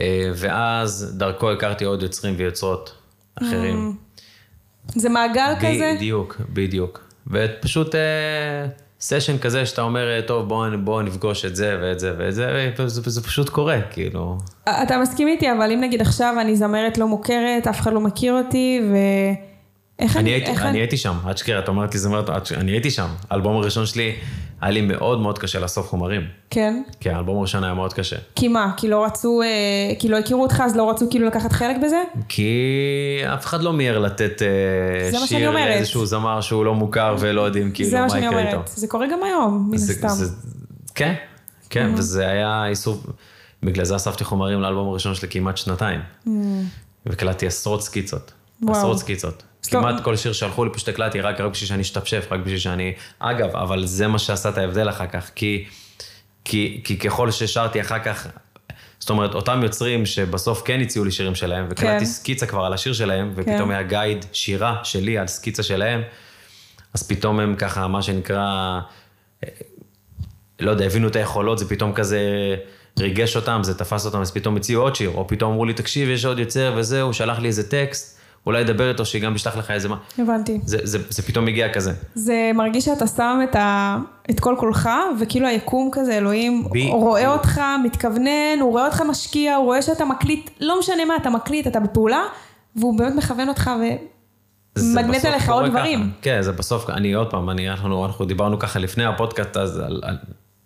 אה, ואז דרכו הכרתי עוד יוצרים ויוצרות אחרים. Mm-hmm. זה מעגל ב- כזה? בדיוק, בדיוק. ופשוט... אה, סשן כזה שאתה אומר, טוב, בואו בוא נפגוש את זה ואת זה ואת זה, וזה, וזה פשוט קורה, כאילו. אתה מסכים איתי, אבל אם נגיד עכשיו אני זמרת לא מוכרת, אף אחד לא מכיר אותי, ו... איך אני, אני, הייתי, איך אני הייתי שם, עד שקרה, את אומרת לי זמרת, אני הייתי שם. האלבום הראשון שלי, היה לי מאוד מאוד קשה לאסוף חומרים. כן? כן, האלבום הראשון היה מאוד קשה. כי מה? כי לא רצו, אה, כי לא הכירו אותך, אז לא רצו כאילו לקחת חלק בזה? כי אף אחד לא מיהר לתת אה, שיר לאיזשהו זמר שהוא לא מוכר ולא יודעים כאילו מה יקרה איתו. זה מה שאני אומרת. זה קורה גם היום, מן הסתם. כן, כן, mm-hmm. וזה היה איסוף, בגלל זה אספתי חומרים לאלבום הראשון שלי כמעט שנתיים. Mm. וקלטתי עשרות סקיצות. וואו. עשרות סקיצות. כמעט כל שיר שהלכו לי פשוט הקלטתי רק, רק בשביל שאני אשתפשף, רק בשביל שאני... אגב, אבל זה מה שעשה את ההבדל אחר כך, כי, כי, כי ככל ששרתי אחר כך, זאת אומרת, אותם יוצרים שבסוף כן הציעו לי שירים שלהם, וקלטתי כן. סקיצה כבר על השיר שלהם, ופתאום כן. היה גייד שירה שלי על סקיצה שלהם, אז פתאום הם ככה, מה שנקרא, לא יודע, הבינו את היכולות, זה פתאום כזה ריגש אותם, זה תפס אותם, אז פתאום הציעו עוד שיר, או פתאום אמרו לי, תקשיב, יש עוד יוצר וזהו, שלח לי איזה טקסט. אולי דבר איתו שגם ישלח לך איזה מה. הבנתי. זה, זה, זה פתאום מגיע כזה. זה מרגיש שאתה שם את, ה, את כל קולך, וכאילו היקום כזה, אלוהים בי, רואה בי. אותך, מתכוונן, הוא רואה אותך משקיע, הוא רואה שאתה מקליט, לא משנה מה, אתה מקליט, אתה בפעולה, והוא באמת מכוון אותך ומגנט עליך עוד דברים. ככה. כן, זה בסוף, אני עוד פעם, אני, אנחנו, אנחנו דיברנו ככה לפני הפודקאסט הזה, על, על,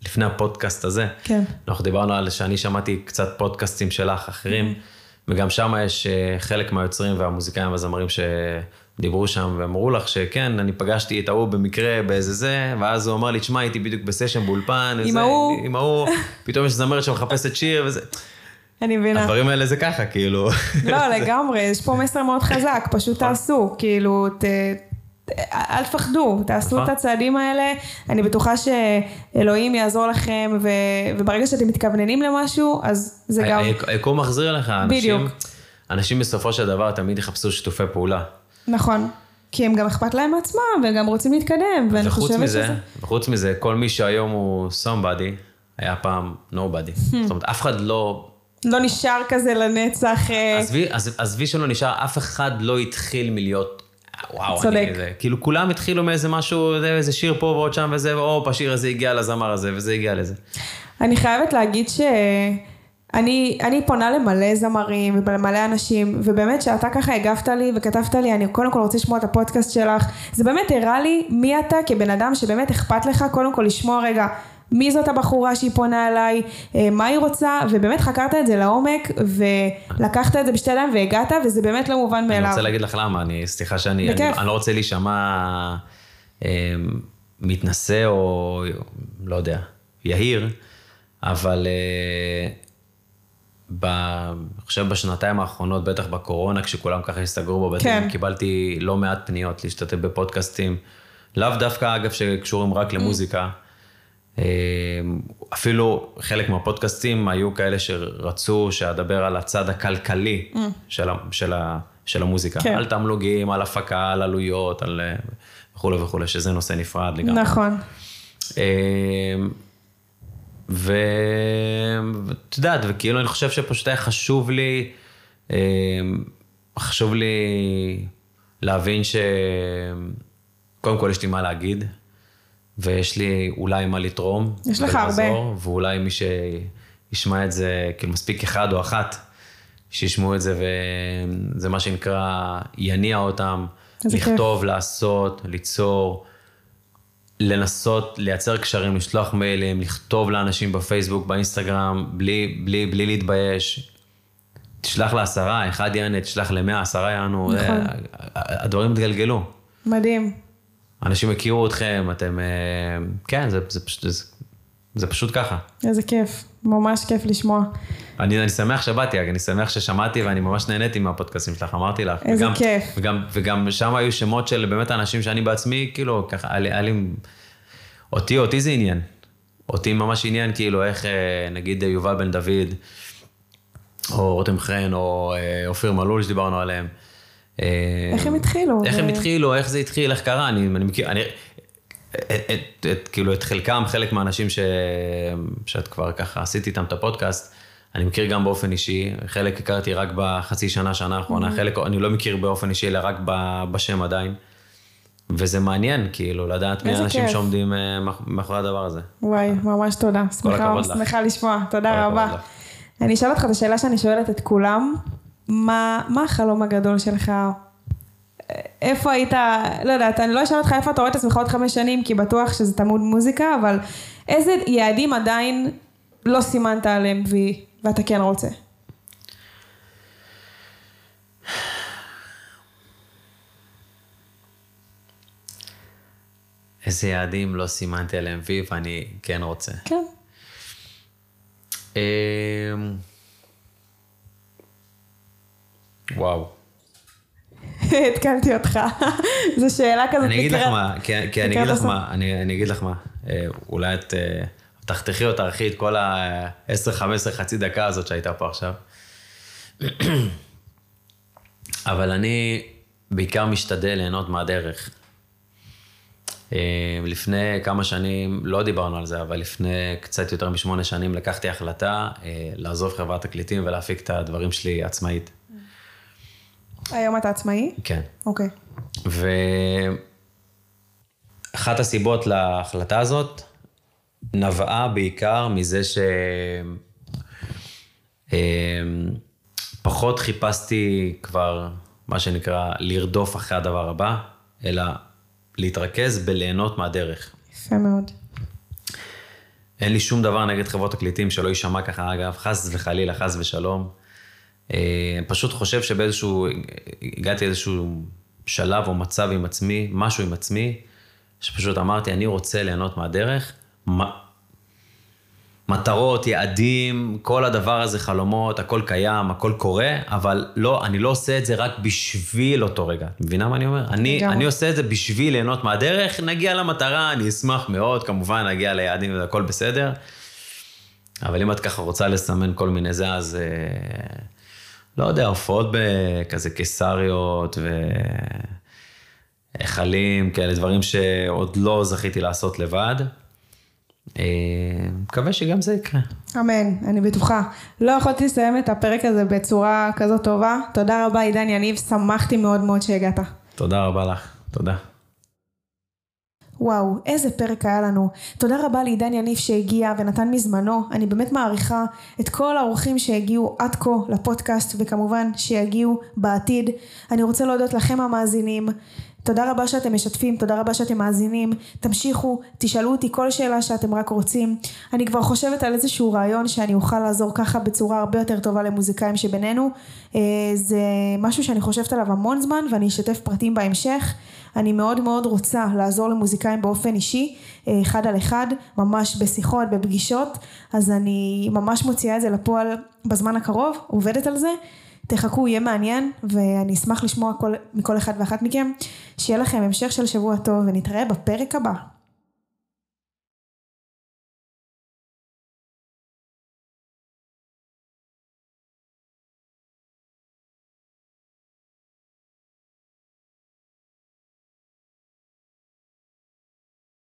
לפני הפודקאסט הזה. כן. אנחנו דיברנו על שאני שמעתי קצת פודקאסטים שלך, אחרים. Mm-hmm. וגם שם יש אה, חלק מהיוצרים והמוזיקאים והזמרים שדיברו שם ואמרו לך שכן, אני פגשתי את ההוא במקרה באיזה זה, ואז הוא אמר לי, תשמע, הייתי בדיוק בסשן באולפן, עם ההוא, עם ההוא, *laughs* פתאום יש זמרת שמחפשת שיר וזה. אני מבינה. הדברים האלה זה ככה, כאילו. לא, לגמרי, יש פה מסר מאוד חזק, פשוט נכון. תעשו, כאילו, ת... אל תפחדו, תעשו את נכון. הצעדים האלה, אני בטוחה שאלוהים יעזור לכם, ו... וברגע שאתם מתכווננים למשהו, אז זה גם... היקום מחזיר לך, אנשים, בדיוק. אנשים בסופו של דבר תמיד יחפשו שיתופי פעולה. נכון. כי הם גם אכפת להם מעצמם, וגם רוצים להתקדם, ואני חושבת מזה, שזה... וחוץ מזה, כל מי שהיום הוא somebody, היה פעם nobody. Hmm. זאת אומרת, אף אחד לא... לא נשאר כזה לנצח. אה, עזבי שלא נשאר, אף אחד לא התחיל מלהיות וואו, צודק. אני, זה, כאילו כולם התחילו מאיזה משהו, זה, איזה שיר פה ועוד שם וזה, והופ, השיר הזה הגיע לזמר הזה, וזה הגיע לזה. אני חייבת להגיד ש... אני, אני פונה למלא זמרים ולמלא אנשים, ובאמת שאתה ככה הגבת לי וכתבת לי, אני קודם כל רוצה לשמוע את הפודקאסט שלך, זה באמת הראה לי מי אתה כבן אדם שבאמת אכפת לך קודם כל לשמוע רגע מי זאת הבחורה שהיא פונה אליי, אה, מה היא רוצה, ובאמת חקרת את זה לעומק, ולקחת את זה בשתי ידיים והגעת, וזה באמת לא מובן מאליו. אני רוצה להגיד לך למה, אני, סליחה שאני, אני, אני לא רוצה להישמע אה, מתנשא או לא יודע, יהיר, אבל אה, אני חושב בשנתיים האחרונות, בטח בקורונה, כשכולם ככה הסתגרו בבתים, כן. קיבלתי לא מעט פניות להשתתף בפודקאסטים. לאו דווקא, אגב, שקשורים רק למוזיקה. אה, אפילו חלק מהפודקאסטים היו כאלה שרצו שאדבר על הצד הכלכלי mm. של, של, של המוזיקה. כן. על תמלוגים, על הפקה, על עלויות, על אה, וכולי וכולי, שזה נושא נפרד לגמרי. נכון. אה, ואת יודעת, וכאילו אני חושב שפשוט היה חשוב לי, חשוב לי להבין ש... קודם כל יש לי מה להגיד, ויש לי אולי מה לתרום. יש לך הרבה. ואולי מי שישמע את זה, כאילו מספיק אחד או אחת, שישמעו את זה, וזה מה שנקרא, יניע אותם, לכתוב, כיף. לעשות, ליצור, לנסות לייצר קשרים, לשלוח מיילים, לכתוב לאנשים בפייסבוק, באינסטגרם, בלי, בלי, בלי להתבייש. תשלח לעשרה, אחד יענה, תשלח למאה, עשרה יענו, נכון. הדברים התגלגלו. מדהים. אנשים הכירו אתכם, אתם, אה, כן, זה, זה, פשוט, זה, זה פשוט ככה. איזה כיף, ממש כיף לשמוע. אני, אני שמח שבאתי, אני שמח ששמעתי ואני ממש נהניתי מהפודקאסים שלך, אמרתי לך. איזה וגם, כיף. וגם, וגם שם היו שמות של באמת אנשים שאני בעצמי, כאילו, ככה, היה לי... אותי, אותי זה עניין. אותי ממש עניין, כאילו, איך אה, נגיד יובל בן דוד, או רותם חן, או אה, אופיר מלול שדיברנו עליהם. איך הם התחילו? איך הם התחילו, איך זה התחיל, איך קרה, אני, מכיר, אני, את, את, את, כאילו את חלקם, חלק מהאנשים ש, שאת כבר ככה עשיתי איתם את הפודקאסט, אני מכיר גם באופן אישי, חלק הכרתי רק בחצי שנה, שנה האחרונה, mm-hmm. חלק אני לא מכיר באופן אישי, אלא רק בשם עדיין. וזה מעניין, כאילו, לדעת מי האנשים שעומדים אה, מאחורי הדבר הזה. וואי, ממש תודה. שמחה, שמחה לשמוע, תודה רבה. אני אשאל אותך את השאלה שאני שואלת את כולם, מה, מה החלום הגדול שלך? איפה היית, לא יודעת, אני לא אשאל אותך איפה אתה רואה את עצמך עוד חמש שנים, כי בטוח שזה תמוד מוזיקה, אבל איזה יעדים עדיין לא סימנת עליהם וי, ואתה כן רוצה? איזה יעדים לא סימנתי עליהם וי ואני כן רוצה. כן. וואו. *laughs* התקלתי אותך. *laughs* זו שאלה כזאת. אני אגיד לך מה, כי אני אגיד לך מה, אני אגיד לך מה, אולי את תחתכי או תערכי את כל ה-10, 15, חצי דקה הזאת שהייתה פה עכשיו. *clears throat* אבל אני בעיקר משתדל ליהנות מהדרך. אה, לפני כמה שנים, לא דיברנו על זה, אבל לפני קצת יותר משמונה שנים לקחתי החלטה אה, לעזוב חברת תקליטים ולהפיק את הדברים שלי עצמאית. היום אתה עצמאי? כן. אוקיי. ואחת הסיבות להחלטה הזאת נבעה בעיקר מזה שפחות אמ, חיפשתי כבר, מה שנקרא, לרדוף אחרי הדבר הבא, אלא להתרכז בליהנות מהדרך. יפה מאוד. אין לי שום דבר נגד חברות תקליטים, שלא יישמע ככה, אגב, חס וחלילה, חס ושלום. אה, פשוט חושב שבאיזשהו, הגעתי לאיזשהו שלב או מצב עם עצמי, משהו עם עצמי, שפשוט אמרתי, אני רוצה ליהנות מהדרך. מטרות, יעדים, כל הדבר הזה, חלומות, הכל קיים, הכל קורה, אבל לא, אני לא עושה את זה רק בשביל אותו רגע. מבינה מה אני אומר? אני, אני עושה את זה בשביל ליהנות מהדרך, נגיע למטרה, אני אשמח מאוד, כמובן, נגיע ליעדים, הכל בסדר. אבל אם את ככה רוצה לסמן כל מיני זה, אז... לא יודע, הופעות בכזה קיסריות והיכלים, כאלה דברים שעוד לא זכיתי לעשות לבד. אה, מקווה שגם זה יקרה. אמן, אני בטוחה. לא יכולתי לסיים את הפרק הזה בצורה כזאת טובה. תודה רבה, עידן יניב, שמחתי מאוד מאוד שהגעת. תודה רבה לך, תודה. וואו, איזה פרק היה לנו. תודה רבה לעידן יניף שהגיע ונתן מזמנו. אני באמת מעריכה את כל האורחים שהגיעו עד כה לפודקאסט, וכמובן שיגיעו בעתיד. אני רוצה להודות לכם המאזינים. תודה רבה שאתם משתפים, תודה רבה שאתם מאזינים, תמשיכו, תשאלו אותי כל שאלה שאתם רק רוצים. אני כבר חושבת על איזשהו רעיון שאני אוכל לעזור ככה בצורה הרבה יותר טובה למוזיקאים שבינינו. אה, זה משהו שאני חושבת עליו המון זמן ואני אשתף פרטים בהמשך. אני מאוד מאוד רוצה לעזור למוזיקאים באופן אישי, אה, אחד על אחד, ממש בשיחות, בפגישות, אז אני ממש מוציאה את זה לפועל בזמן הקרוב, עובדת על זה. תחכו, יהיה מעניין, ואני אשמח לשמוע כל, מכל אחד ואחת מכם. שיהיה לכם המשך של שבוע טוב, ונתראה בפרק הבא.